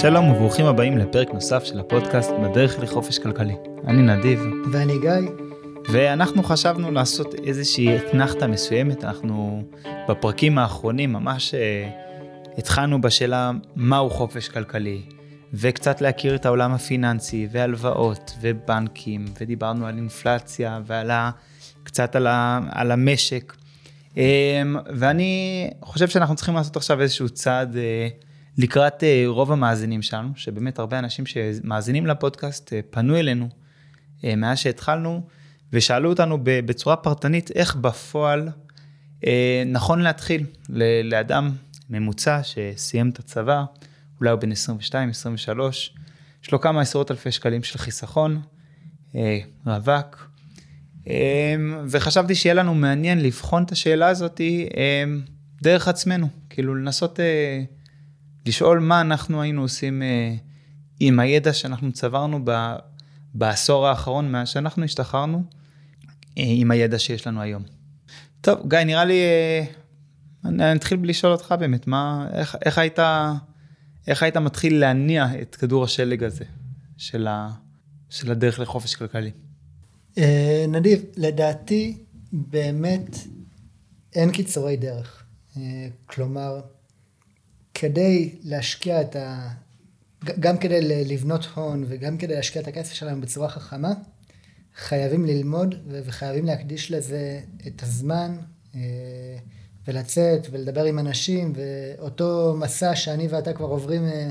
שלום וברוכים הבאים לפרק נוסף של הפודקאסט בדרך לחופש כלכלי. אני נדיב. ואני גיא. ואנחנו חשבנו לעשות איזושהי אתנחתה מסוימת, אנחנו בפרקים האחרונים ממש אה, התחלנו בשאלה מהו חופש כלכלי, וקצת להכיר את העולם הפיננסי, והלוואות, ובנקים, ודיברנו על אינפלציה, ועל ה, קצת על, ה, על המשק. אה, ואני חושב שאנחנו צריכים לעשות עכשיו איזשהו צעד אה, לקראת אה, רוב המאזינים שלנו, שבאמת הרבה אנשים שמאזינים לפודקאסט אה, פנו אלינו אה, מאז שהתחלנו, ושאלו אותנו בצורה פרטנית איך בפועל נכון להתחיל לאדם ממוצע שסיים את הצבא, אולי הוא בן 22, 23, יש לו כמה עשרות אלפי שקלים של חיסכון, רווק, וחשבתי שיהיה לנו מעניין לבחון את השאלה הזאת דרך עצמנו, כאילו לנסות לשאול מה אנחנו היינו עושים אה, עם הידע שאנחנו צברנו ב, בעשור האחרון מאז שאנחנו השתחררנו, אה, עם הידע שיש לנו היום. טוב, גיא, נראה לי, אה, אני אתחיל בלשאול אותך באמת, מה, איך, איך היית, איך היית מתחיל להניע את כדור השלג הזה של, ה, של הדרך לחופש כלכלי? אה, נדיב, לדעתי באמת אין קיצורי דרך. אה, כלומר, כדי להשקיע את ה... גם כדי לבנות הון וגם כדי להשקיע את הכסף שלנו בצורה חכמה, חייבים ללמוד וחייבים להקדיש לזה את הזמן אה, ולצאת ולדבר עם אנשים ואותו מסע שאני ואתה כבר עוברים, אה,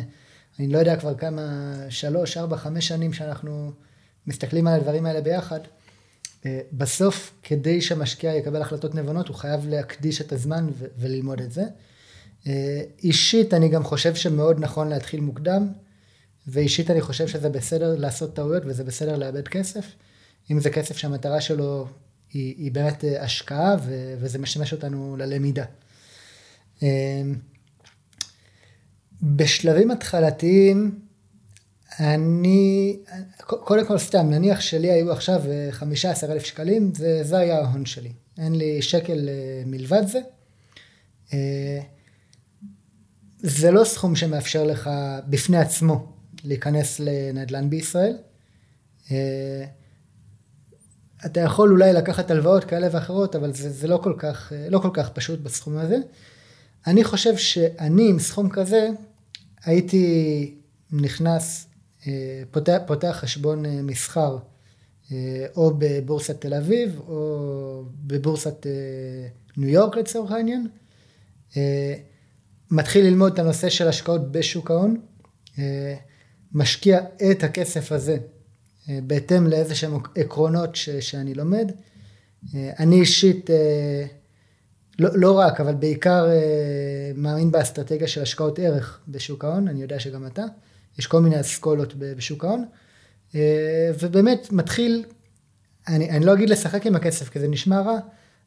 אני לא יודע כבר כמה, שלוש, ארבע, חמש שנים שאנחנו מסתכלים על הדברים האלה ביחד. אה, בסוף, כדי שהמשקיע יקבל החלטות נבונות, הוא חייב להקדיש את הזמן וללמוד את זה. אה, אישית אני גם חושב שמאוד נכון להתחיל מוקדם, ואישית אני חושב שזה בסדר לעשות טעויות וזה בסדר לאבד כסף. אם זה כסף שהמטרה שלו היא, היא באמת אה, השקעה ו, וזה משמש אותנו ללמידה. אה, בשלבים התחלתיים, אני, קודם כל סתם, נניח שלי היו עכשיו 15 אלף שקלים, זה, זה היה ההון שלי. אין לי שקל מלבד זה. זה לא סכום שמאפשר לך בפני עצמו להיכנס לנדל"ן בישראל. אה, אתה יכול אולי לקחת הלוואות כאלה ואחרות, אבל זה, זה לא, כל כך, אה, לא כל כך פשוט בסכום הזה. אני חושב שאני עם סכום כזה הייתי נכנס, אה, פותח, פותח חשבון מסחר או בבורסת תל אביב או בבורסת ניו יורק לצורך העניין. מתחיל ללמוד את הנושא של השקעות בשוק ההון, אה, משקיע את הכסף הזה אה, בהתאם לאיזה שהם עקרונות ש, שאני לומד. אה, אני אישית, לא, לא רק, אבל בעיקר מאמין באסטרטגיה של השקעות ערך בשוק ההון, אני יודע שגם אתה, יש כל מיני אסכולות בשוק ההון, ובאמת מתחיל, אני, אני לא אגיד לשחק עם הכסף כי זה נשמע רע,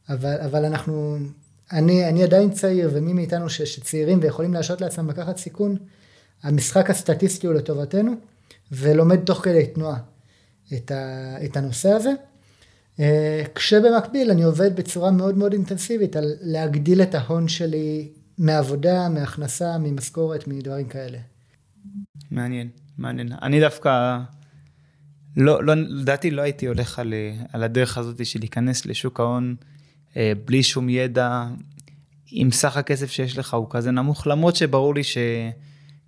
אבל, אבל אנחנו אני, אני עדיין צעיר, ומי מאיתנו ש, שצעירים ויכולים להרשות לעצמם לקחת סיכון, המשחק הסטטיסטי הוא לטובתנו, ולומד תוך כדי תנועה את, ה, את הנושא הזה. אה, כשבמקביל אני עובד בצורה מאוד מאוד אינטנסיבית על להגדיל את ההון שלי מעבודה, מהכנסה, ממשכורת, מדברים כאלה. מעניין, מעניין. אני דווקא, לא, לא, לדעתי לא הייתי הולך על, על הדרך הזאת של להיכנס לשוק ההון. אה, בלי שום ידע, אם סך הכסף שיש לך הוא כזה נמוך, למרות שברור לי ש,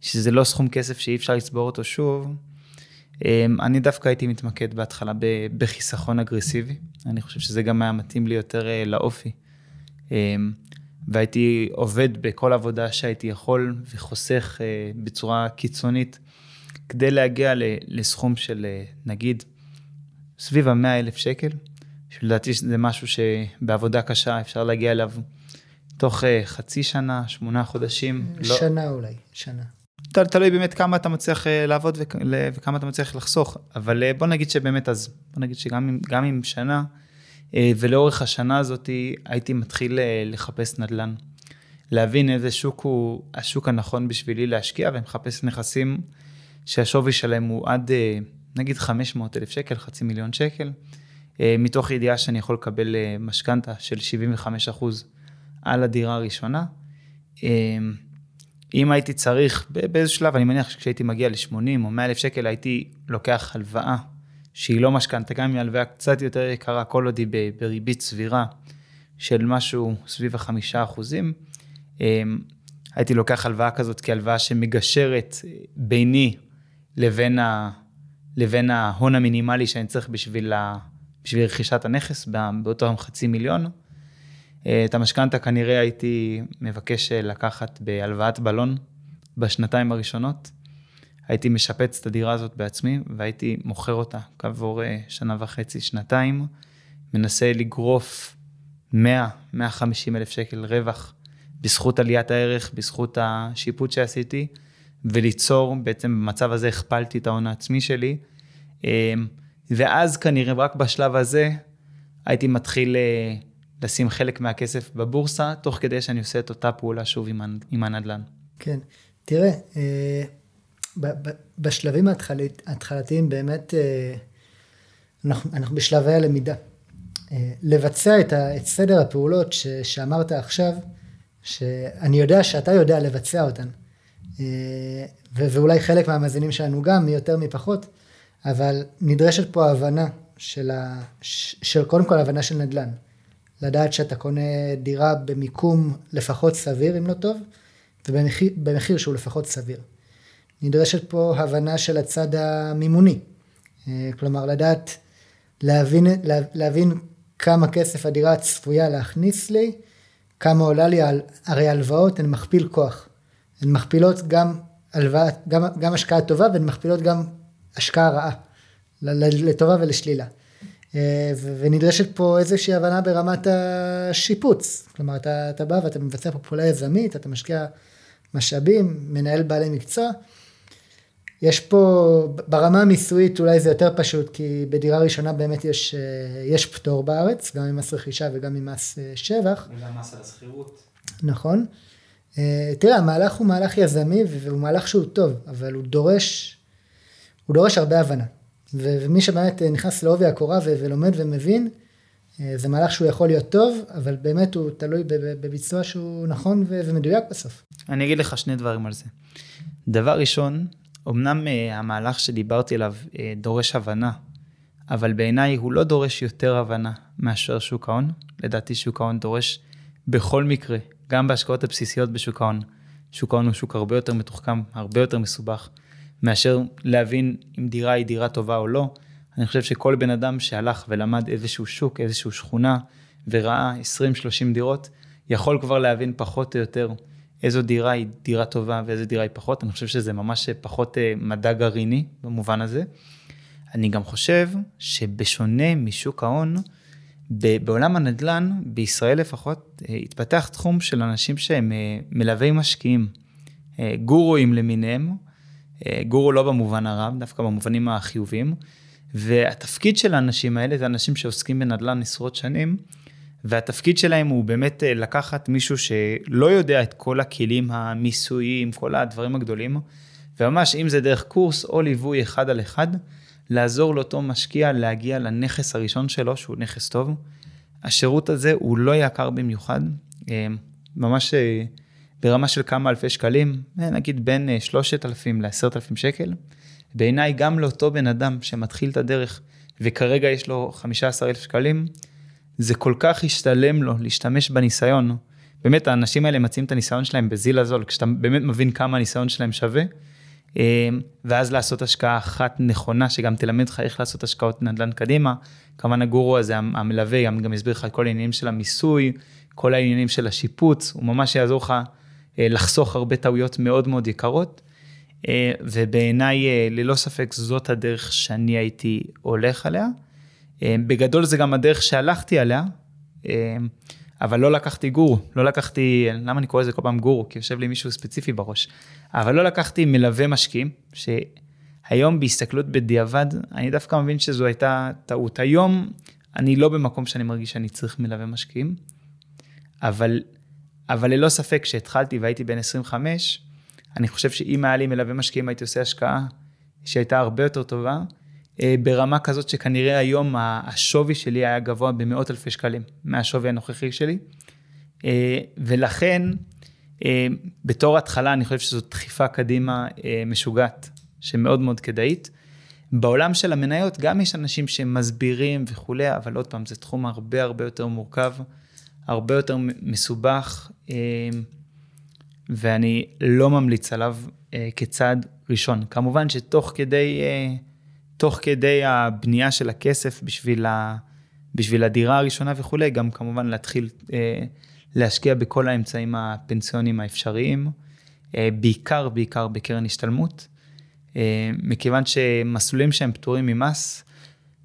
שזה לא סכום כסף שאי אפשר לצבור אותו שוב, אה, אני דווקא הייתי מתמקד בהתחלה בחיסכון אגרסיבי, אני חושב שזה גם היה מתאים לי יותר אה, לאופי. והייתי עובד בכל עבודה שהייתי יכול וחוסך בצורה קיצונית כדי להגיע לסכום של נגיד סביב המאה אלף שקל. שלדעתי זה משהו שבעבודה קשה אפשר להגיע אליו תוך אה, חצי שנה, שמונה חודשים. שנה לא... אולי, שנה. תל, תלוי באמת כמה אתה מצליח אה, לעבוד וכמה אתה מצליח לחסוך, אבל אה, בוא נגיד שבאמת אז, בוא נגיד שגם עם, עם שנה, ולאורך השנה הזאת הייתי מתחיל לחפש נדל"ן. להבין איזה שוק הוא השוק הנכון בשבילי להשקיע, ומחפש נכסים שהשווי שלהם הוא עד נגיד 500 אלף שקל, חצי מיליון שקל. אה, מתוך ידיעה שאני יכול לקבל אה, משכנתה של 75% על הדירה הראשונה. אה, אם הייתי צריך, באיזה שלב, אני מניח שכשהייתי מגיע ל-80 או 100 אלף שקל, הייתי לוקח הלוואה, שהיא לא משכנתה, גם אם היא הלוואה קצת יותר יקרה, כל עוד היא בריבית סבירה של משהו סביב החמישה אחוזים. הייתי לוקח הלוואה כזאת כהלוואה שמגשרת ביני לבין, ה, לבין ההון המינימלי שאני צריך בשביל, ה, בשביל רכישת הנכס, באותו חצי מיליון. אה, את המשכנתה כנראה הייתי מבקש לקחת בהלוואת בלון בשנתיים הראשונות. הייתי משפץ את הדירה הזאת בעצמי והייתי מוכר אותה כעבור אה, שנה וחצי, שנתיים, מנסה לגרוף 100-150 אלף שקל רווח בזכות עליית הערך, בזכות השיפוט שעשיתי, וליצור, בעצם במצב הזה הכפלתי את ההון העצמי שלי. אה, ואז כנראה רק בשלב הזה הייתי מתחיל לשים חלק מהכסף בבורסה, תוך כדי שאני עושה את אותה פעולה שוב עם, הנדל"ן. כן, תראה, אה, בשלבים ההתחלתיים באמת, אה, אנחנו, בשלבי הלמידה. אה, לבצע את, סדר הפעולות שאמרת עכשיו, שאני יודע שאתה יודע לבצע אותן. ואולי חלק מהמאזינים שלנו גם, מי יותר מי פחות, אבל נדרשת פה הבנה של, ה, של קודם כל הבנה של נדל"ן. לדעת שאתה קונה דירה במיקום לפחות סביר, אם לא טוב, ובמחיר שהוא לפחות סביר. נדרשת פה הבנה של הצד המימוני. אה, כלומר, לדעת, להבין, להבין כמה כסף הדירה צפויה להכניס לי, כמה עולה לי, הרי הלוואות הן מכפיל כוח. הן מכפילות גם, הלוואה, גם, גם השקעה טובה והן מכפילות גם השקעה רעה, לטובה ולשלילה. אה, ונדרשת פה איזושהי הבנה ברמת השיפוץ. כלומר, אתה, אתה בא ואתה מבצע פה פעולה יזמית, אתה משקיע משאבים, מנהל בעלי מקצוע. יש פה, ברמה המיסויית אולי זה יותר פשוט, כי בדירה ראשונה באמת יש, אה, יש פטור בארץ, גם ממס רכישה וגם ממס אה, שבח. וגם מס על השכירות. נכון. תראה, המהלך הוא מהלך יזמי והוא מהלך שהוא טוב, אבל הוא דורש, הוא דורש הרבה הבנה. ומי שבאמת אה, נכנס לעובי הקורה ולומד ומבין, אה, זה מהלך שהוא יכול להיות טוב, אבל באמת הוא תלוי בביצוע שהוא נכון ומדויק בסוף. אני אגיד לך שני דברים על זה. דבר ראשון, אמנם אה, המהלך שדיברתי עליו דורש הבנה, אבל בעיניי הוא לא דורש יותר הבנה מאשר שוק ההון. לדעתי שוק ההון דורש בכל מקרה, גם בהשקעות הבסיסיות בשוק ההון. שוק ההון הוא שוק הרבה יותר מתוחכם, הרבה יותר מסובך. מאשר להבין אם דירה היא דירה טובה או לא. אני חושב שכל בן אדם שהלך ולמד איזשהו שוק, איזשהו שכונה, וראה 20-30 דירות, יכול כבר להבין פחות או יותר איזו דירה היא דירה טובה ואיזו דירה היא פחות. אני חושב שזה ממש פחות אה, מדע גרעיני במובן הזה. אני גם חושב שבשונה משוק ההון, בעולם הנדל"ן, בישראל לפחות, אה, התפתח תחום של אנשים שהם אה, מלווי משקיעים, גורואים למיניהם, גורו לא במובן הרע, דווקא במובנים החיוביים. והתפקיד של האנשים האלה זה אנשים שעוסקים בנדל"ן עשרות שנים, והתפקיד שלהם הוא באמת אה, לקחת מישהו שלא יודע את כל הכלים המיסויים, כל הדברים הגדולים, וממש אם זה דרך קורס או ליווי אחד על אחד, לעזור לאותו משקיע להגיע לנכס הראשון שלו, שהוא נכס טוב. השירות הזה הוא לא יקר במיוחד, אה, ממש ברמה של כמה אלפי שקלים, אה, נגיד בין 3,000 אה, ל-10,000 שקל. בעיניי גם לאותו בן אדם שמתחיל את הדרך וכרגע יש לו 15,000 שקלים, זה כל כך השתלם לו להשתמש בניסיון. באמת האנשים האלה מציעים את הניסיון שלהם בזיל הזול, כשאתה באמת מבין כמה הניסיון שלהם שווה, אה, ואז לעשות השקעה אחת נכונה, שגם תלמד לך איך לעשות השקעות נדל"ן קדימה. כמובן הגורו הזה, המלווה, גם, גם יסביר לך את כל העניינים של המיסוי, כל העניינים של השיפוץ, הוא ממש יעזור לך לחסוך הרבה טעויות מאוד מאוד יקרות. אה, ובעיניי, אה, ללא ספק, זאת הדרך שאני הייתי הולך עליה. בגדול זה גם הדרך שהלכתי עליה, אבל לא לקחתי גורו, לא לקחתי, למה אני קורא לזה כל פעם גורו? כי יושב לי מישהו ספציפי בראש. אבל לא לקחתי מלווה משקיעים, שהיום בהסתכלות בדיעבד, אני דווקא מבין שזו הייתה טעות. היום אני לא במקום שאני מרגיש שאני צריך מלווה משקיעים, אבל אבל ללא ספק, כשהתחלתי והייתי בן 25, אני חושב שאם היה לי מלווה משקיעים, הייתי עושה השקעה שהייתה הרבה יותר טובה, אה, ברמה כזאת שכנראה היום השווי שלי היה גבוה במאות אלפי שקלים מהשווי הנוכחי שלי. אה, ולכן, אה, בתור התחלה אני חושב שזו דחיפה קדימה משוגעת, שמאוד מאוד כדאית. בעולם של המניות גם יש אנשים שמסבירים וכולי, אבל עוד פעם, זה תחום הרבה הרבה יותר מורכב, הרבה יותר מסובך, אה, ואני לא ממליץ עליו כצעד ראשון. כמובן שתוך כדי, תוך כדי הבנייה של הכסף בשביל, ה, בשביל הדירה הראשונה וכולי, גם כמובן להתחיל להשקיע בכל האמצעים הפנסיוניים האפשריים, אה, בעיקר, בעיקר בקרן השתלמות, אה, מכיוון שמסלולים שהם פטורים ממס,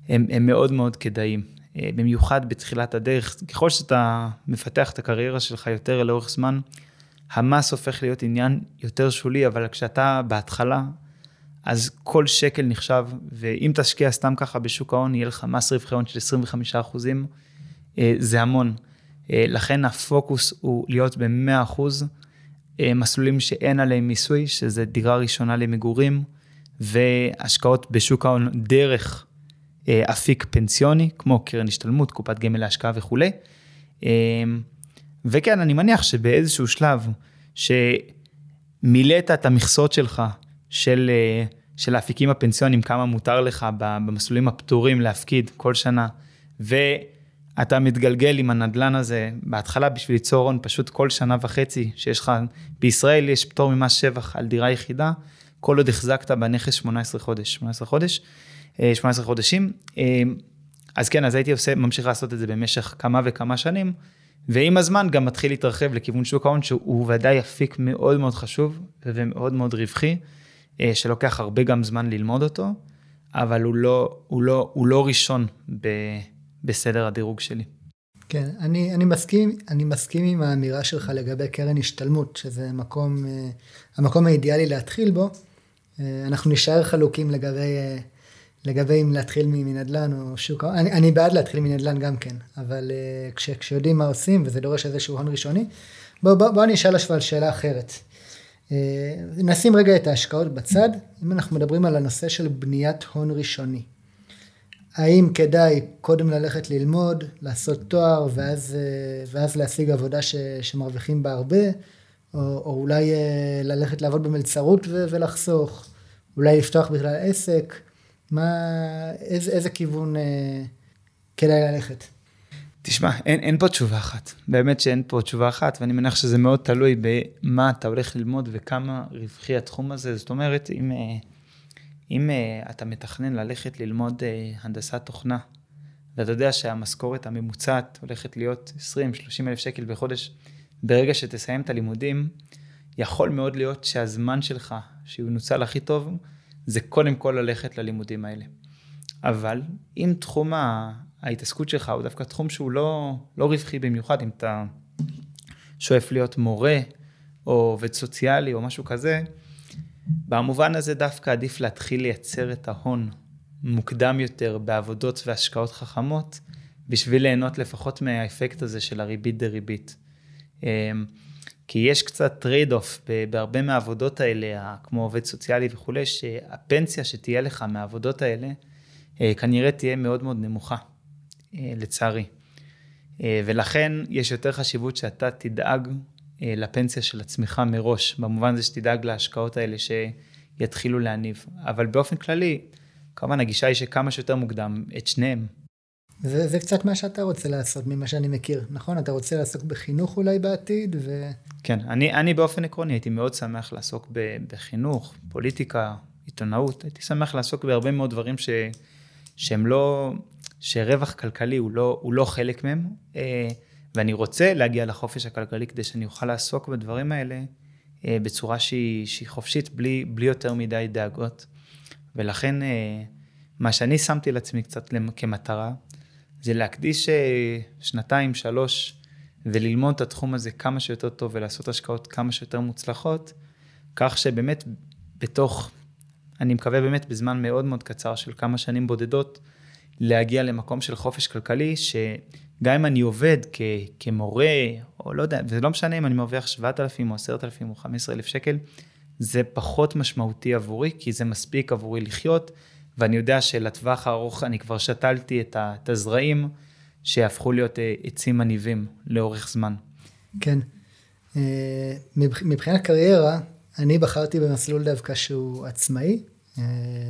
הם, הם מאוד מאוד כדאיים. אה, במיוחד בתחילת הדרך, ככל שאתה מפתח את הקריירה שלך יותר לאורך זמן, המס הופך להיות עניין יותר שולי, אבל כשאתה בהתחלה, אז כל שקל נחשב, ואם תשקיע סתם ככה בשוק ההון, יהיה לך מס רווחי הון של 25 אחוזים, זה המון. אה, לכן הפוקוס הוא להיות ב-100% אה, מסלולים שאין עליהם מיסוי, שזה דירה ראשונה למגורים, והשקעות בשוק ההון דרך אה, אפיק פנסיוני, כמו קרן השתלמות, קופת גמל להשקעה וכולי. וכן, אני מניח שבאיזשהו שלב שמילאת את המכסות שלך של, של האפיקים הפנסיוניים, כמה מותר לך במסלולים הפטורים להפקיד כל שנה, ו... אתה מתגלגל עם הנדלן הזה, בהתחלה בשביל ליצור הון, פשוט כל שנה וחצי שיש לך, בישראל יש פטור ממס שבח על דירה יחידה, כל עוד החזקת בנכס 18 חודש, 18 חודש, 18 אה, חודשים. אה, אז כן, אז הייתי עושה, ממשיך לעשות את זה במשך כמה וכמה שנים, ועם הזמן גם מתחיל להתרחב לכיוון שוק ההון, שהוא ודאי אפיק מאוד מאוד חשוב ומאוד מאוד רווחי, אה, שלוקח הרבה גם זמן ללמוד אותו, אבל הוא לא, הוא לא, הוא לא ראשון ב... בסדר הדירוג שלי. כן, אני, אני, מסכים, אני מסכים עם האמירה שלך לגבי קרן השתלמות, שזה מקום, המקום האידיאלי להתחיל בו. אנחנו נשאר חלוקים לגבי, לגבי אם להתחיל מנדל"ן או שוק ההון. אני, אני בעד להתחיל מנדל"ן גם כן, אבל כש, כשיודעים מה עושים וזה דורש איזשהו הון ראשוני, בוא, בוא, בוא אני אשאל על שאלה אחרת. נשים רגע את ההשקעות בצד, אם אנחנו מדברים על הנושא של בניית הון ראשוני. האם כדאי קודם ללכת ללמוד, לעשות תואר, ואז, אה, ואז להשיג עבודה ש, שמרוויחים בה הרבה, או, או אולי אה, ללכת לעבוד במלצרות ו, ולחסוך, אולי לפתוח בכלל עסק, מה, איזה, איזה כיוון אה, כדאי ללכת? תשמע, אין, אין פה תשובה אחת. באמת שאין פה תשובה אחת, ואני מניח שזה מאוד תלוי במה אתה הולך ללמוד וכמה רווחי התחום הזה. זאת אומרת, אם... אה, אם uh, אתה מתכנן ללכת ללמוד uh, הנדסת תוכנה, ואתה יודע שהמשכורת הממוצעת הולכת להיות 20-30 אלף שקל בחודש, ברגע שתסיים את הלימודים, יכול מאוד להיות שהזמן שלך, שהוא נוצל הכי טוב, זה קודם כל ללכת ללימודים האלה. אבל אם תחום ההתעסקות שלך הוא דווקא תחום שהוא לא, לא רווחי במיוחד, אם אתה שואף להיות מורה או עובד סוציאלי או משהו כזה, במובן הזה דווקא עדיף להתחיל לייצר את ההון מוקדם יותר בעבודות והשקעות חכמות, בשביל ליהנות לפחות מהאפקט הזה של הריבית דריבית. כי יש קצת trade off בהרבה מהעבודות האלה, כמו עובד סוציאלי וכולי, שהפנסיה שתהיה לך מהעבודות האלה, אה, כנראה תהיה מאוד מאוד נמוכה, אה, לצערי. אה, ולכן יש יותר חשיבות שאתה תדאג לפנסיה של עצמך מראש, במובן הזה שתדאג להשקעות האלה שיתחילו להניב. אבל באופן כללי, כמובן הגישה היא שכמה שיותר מוקדם, את שניהם. זה, זה קצת מה שאתה רוצה לעשות, ממה שאני מכיר, נכון? אתה רוצה לעסוק בחינוך אולי בעתיד? ו... כן, אני, אני באופן עקרוני הייתי מאוד שמח לעסוק ב, בחינוך, פוליטיקה, עיתונאות, הייתי שמח לעסוק בהרבה מאוד דברים ש, שהם לא, שרווח כלכלי הוא לא, הוא לא חלק מהם. אה, ואני רוצה להגיע לחופש הכלכלי כדי שאני אוכל לעסוק בדברים האלה אה, בצורה שהיא, שהיא חופשית, בלי, בלי יותר מדי דאגות. ולכן אה, מה שאני שמתי לעצמי קצת כמטרה, זה להקדיש אה, שנתיים, שלוש, וללמוד את התחום הזה כמה שיותר טוב ולעשות השקעות כמה שיותר מוצלחות, כך שבאמת בתוך, אני מקווה באמת בזמן מאוד מאוד קצר של כמה שנים בודדות, להגיע למקום של חופש כלכלי, ש... גם אם אני עובד כ, כמורה, או לא יודע, וזה לא משנה אם אני מרוויח 7,000 או 10,000 או 15,000 שקל, זה פחות משמעותי עבורי, כי זה מספיק עבורי לחיות, ואני יודע שלטווח הארוך אני כבר שתלתי את הזרעים שיהפכו להיות אה, עצים מניבים לאורך זמן. כן. מבחינת קריירה, אני בחרתי במסלול דווקא שהוא עצמאי.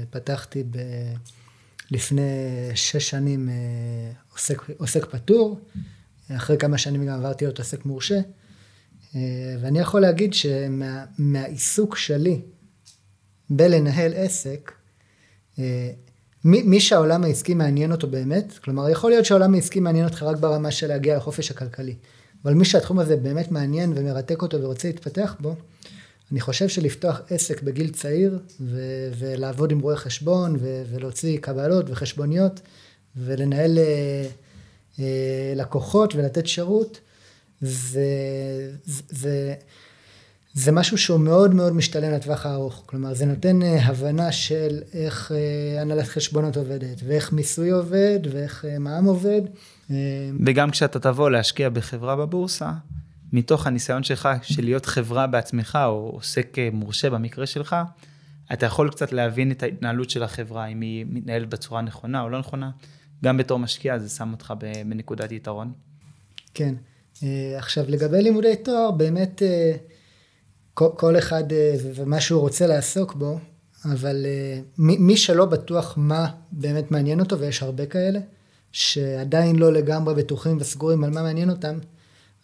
פתחתי ב... לפני שש שנים עוסק, עוסק פטור, אחרי כמה שנים גם עברתי להיות עוסק מורשה. ואני יכול להגיד שמהעיסוק שמה, שלי בלנהל עסק, מי, מי שהעולם העסקי מעניין אותו באמת, כלומר יכול להיות שהעולם העסקי מעניין אותך רק ברמה של להגיע לחופש הכלכלי, אבל מי שהתחום הזה באמת מעניין ומרתק אותו ורוצה להתפתח בו, אני חושב שלפתוח עסק בגיל צעיר ו- ולעבוד עם רואי חשבון ו- ולהוציא קבלות וחשבוניות ולנהל uh, uh, לקוחות ולתת שירות, זה, זה, זה משהו שהוא מאוד מאוד משתלם לטווח הארוך. כלומר, זה נותן אה, הבנה של איך אה, הנהלת חשבונות עובדת, ואיך מיסוי עובד, ואיך אה, מע"מ עובד. וגם כשאתה תבוא להשקיע בחברה בבורסה, מתוך הניסיון שלך של להיות חברה בעצמך, או עוסק מורשה במקרה שלך, אתה יכול קצת להבין את ההתנהלות של החברה, אם היא מתנהלת בצורה נכונה או לא נכונה. גם בתור משקיע זה שם אותך בנקודת יתרון. כן. עכשיו, לגבי לימודי תואר, באמת... כל, אחד אה, ומה שהוא רוצה לעסוק בו, אבל אה, מי, מי שלא בטוח מה באמת מעניין אותו, ויש הרבה כאלה, שעדיין לא לגמרי בטוחים וסגורים על מה מעניין אותם,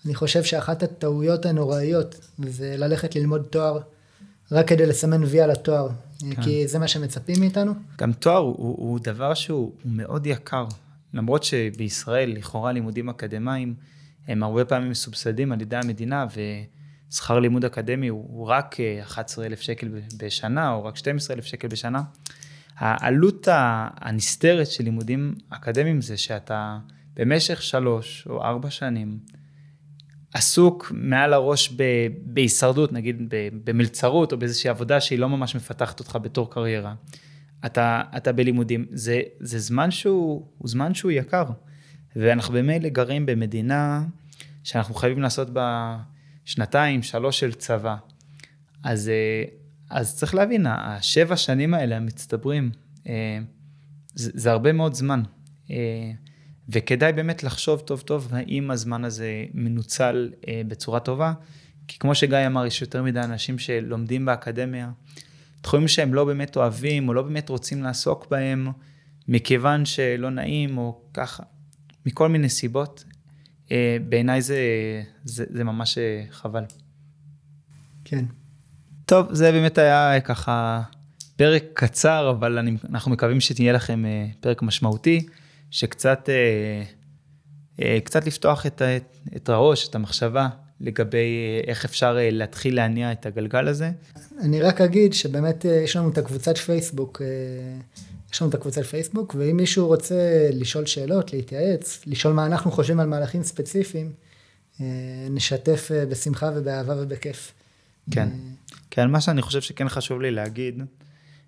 אני חושב שאחת הטעויות הנוראיות זה ללכת ללמוד תואר רק כדי לסמן וי על התואר, כן. כי זה מה שמצפים מאיתנו. גם תואר הוא, הוא דבר שהוא מאוד יקר, למרות שבישראל לכאורה לימודים אקדמיים הם הרבה פעמים מסובסדים על ידי המדינה, ו... שכר לימוד אקדמי הוא, הוא רק 11,000 אה, שקל בשנה, או רק 12,000 שקל בשנה. העלות הנסתרת של לימודים אקדמיים זה שאתה במשך שלוש או ארבע שנים עסוק מעל הראש ב, בהישרדות, נגיד במלצרות או באיזושהי עבודה שהיא לא ממש מפתחת אותך בתור קריירה. אתה, אתה בלימודים, זה, זה זמן שהוא, זמן שהוא יקר. ואנחנו במילא גרים במדינה שאנחנו חייבים לעשות בה שנתיים, שלוש של צבא. אז, אה, אז צריך להבין, השבע שנים האלה המצטברים, אה, זה, זה הרבה מאוד זמן. אה, וכדאי באמת לחשוב טוב טוב האם הזמן הזה מנוצל בצורה טובה, כי כמו שגיא אמר, יש יותר מדי אנשים שלומדים באקדמיה, תחומים שהם לא באמת אוהבים או לא באמת רוצים לעסוק בהם, מכיוון שלא נעים או ככה, מכל מיני סיבות. אה, בעיניי זה, זה, זה ממש אה, חבל. כן. טוב, זה באמת היה ככה פרק קצר, אבל אני, אנחנו מקווים שתהיה לכם אה, פרק משמעותי, שקצת קצת לפתוח את, את, את הראש, את המחשבה, לגבי איך אפשר להתחיל להניע את הגלגל הזה. אני רק אגיד שבאמת יש לנו את הקבוצת פייסבוק יש לנו את הקבוצה פייסבוק, ואם מישהו רוצה לשאול שאלות, להתייעץ, לשאול מה אנחנו חושבים על מהלכים ספציפיים, אה, נשתף אה, בשמחה ובאהבה ובכיף. כן, כן, מה שאני חושב שכן חשוב לי להגיד,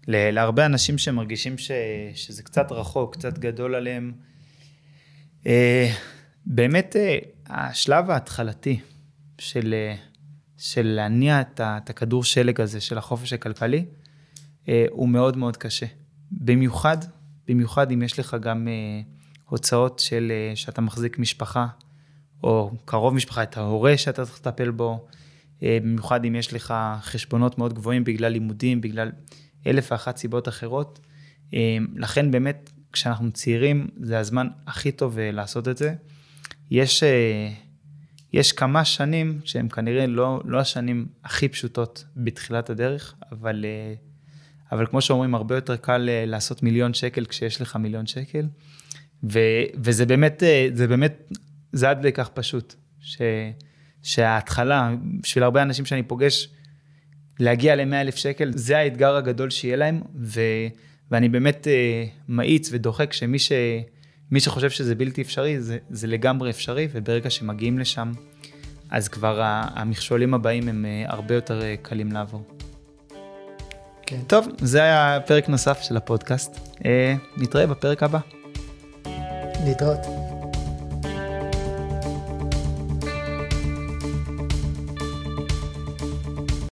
להרבה אנשים שמרגישים ש, שזה קצת רחוק, קצת גדול עליהם, אה, באמת השלב ההתחלתי של, של להניע את הכדור שלג הזה של החופש הכלכלי, הוא מאוד מאוד קשה. במיוחד, במיוחד אם יש לך גם uh, הוצאות של, uh, שאתה מחזיק משפחה, או קרוב משפחה, את ההורה שאתה צריך לטפל בו, uh, במיוחד אם יש לך חשבונות מאוד גבוהים בגלל לימודים, בגלל אלף ואחת סיבות אחרות. Uh, לכן באמת, כשאנחנו צעירים, זה הזמן הכי טוב uh, לעשות את זה. יש, uh, יש כמה שנים שהן כנראה לא, לא השנים הכי פשוטות בתחילת הדרך, אבל... Uh, אבל כמו שאומרים, הרבה יותר קל אה, לעשות מיליון שקל כשיש לך מיליון שקל. ו, וזה באמת, אה, זה באמת, זה עד כדי כך פשוט. ש, שההתחלה, בשביל הרבה אנשים שאני פוגש, להגיע ל-100 אלף שקל, זה האתגר הגדול שיהיה להם, ו, ואני באמת uh, מאיץ ודוחק שמי ש, מי שחושב שזה בלתי אפשרי, זה, זה לגמרי אפשרי, וברגע שמגיעים לשם, אז כבר המכשולים הבאים הם הרבה יותר קלים לעבור. כן. טוב, זה היה פרק נוסף של הפודקאסט. אה, נתראה בפרק הבא. להתראות.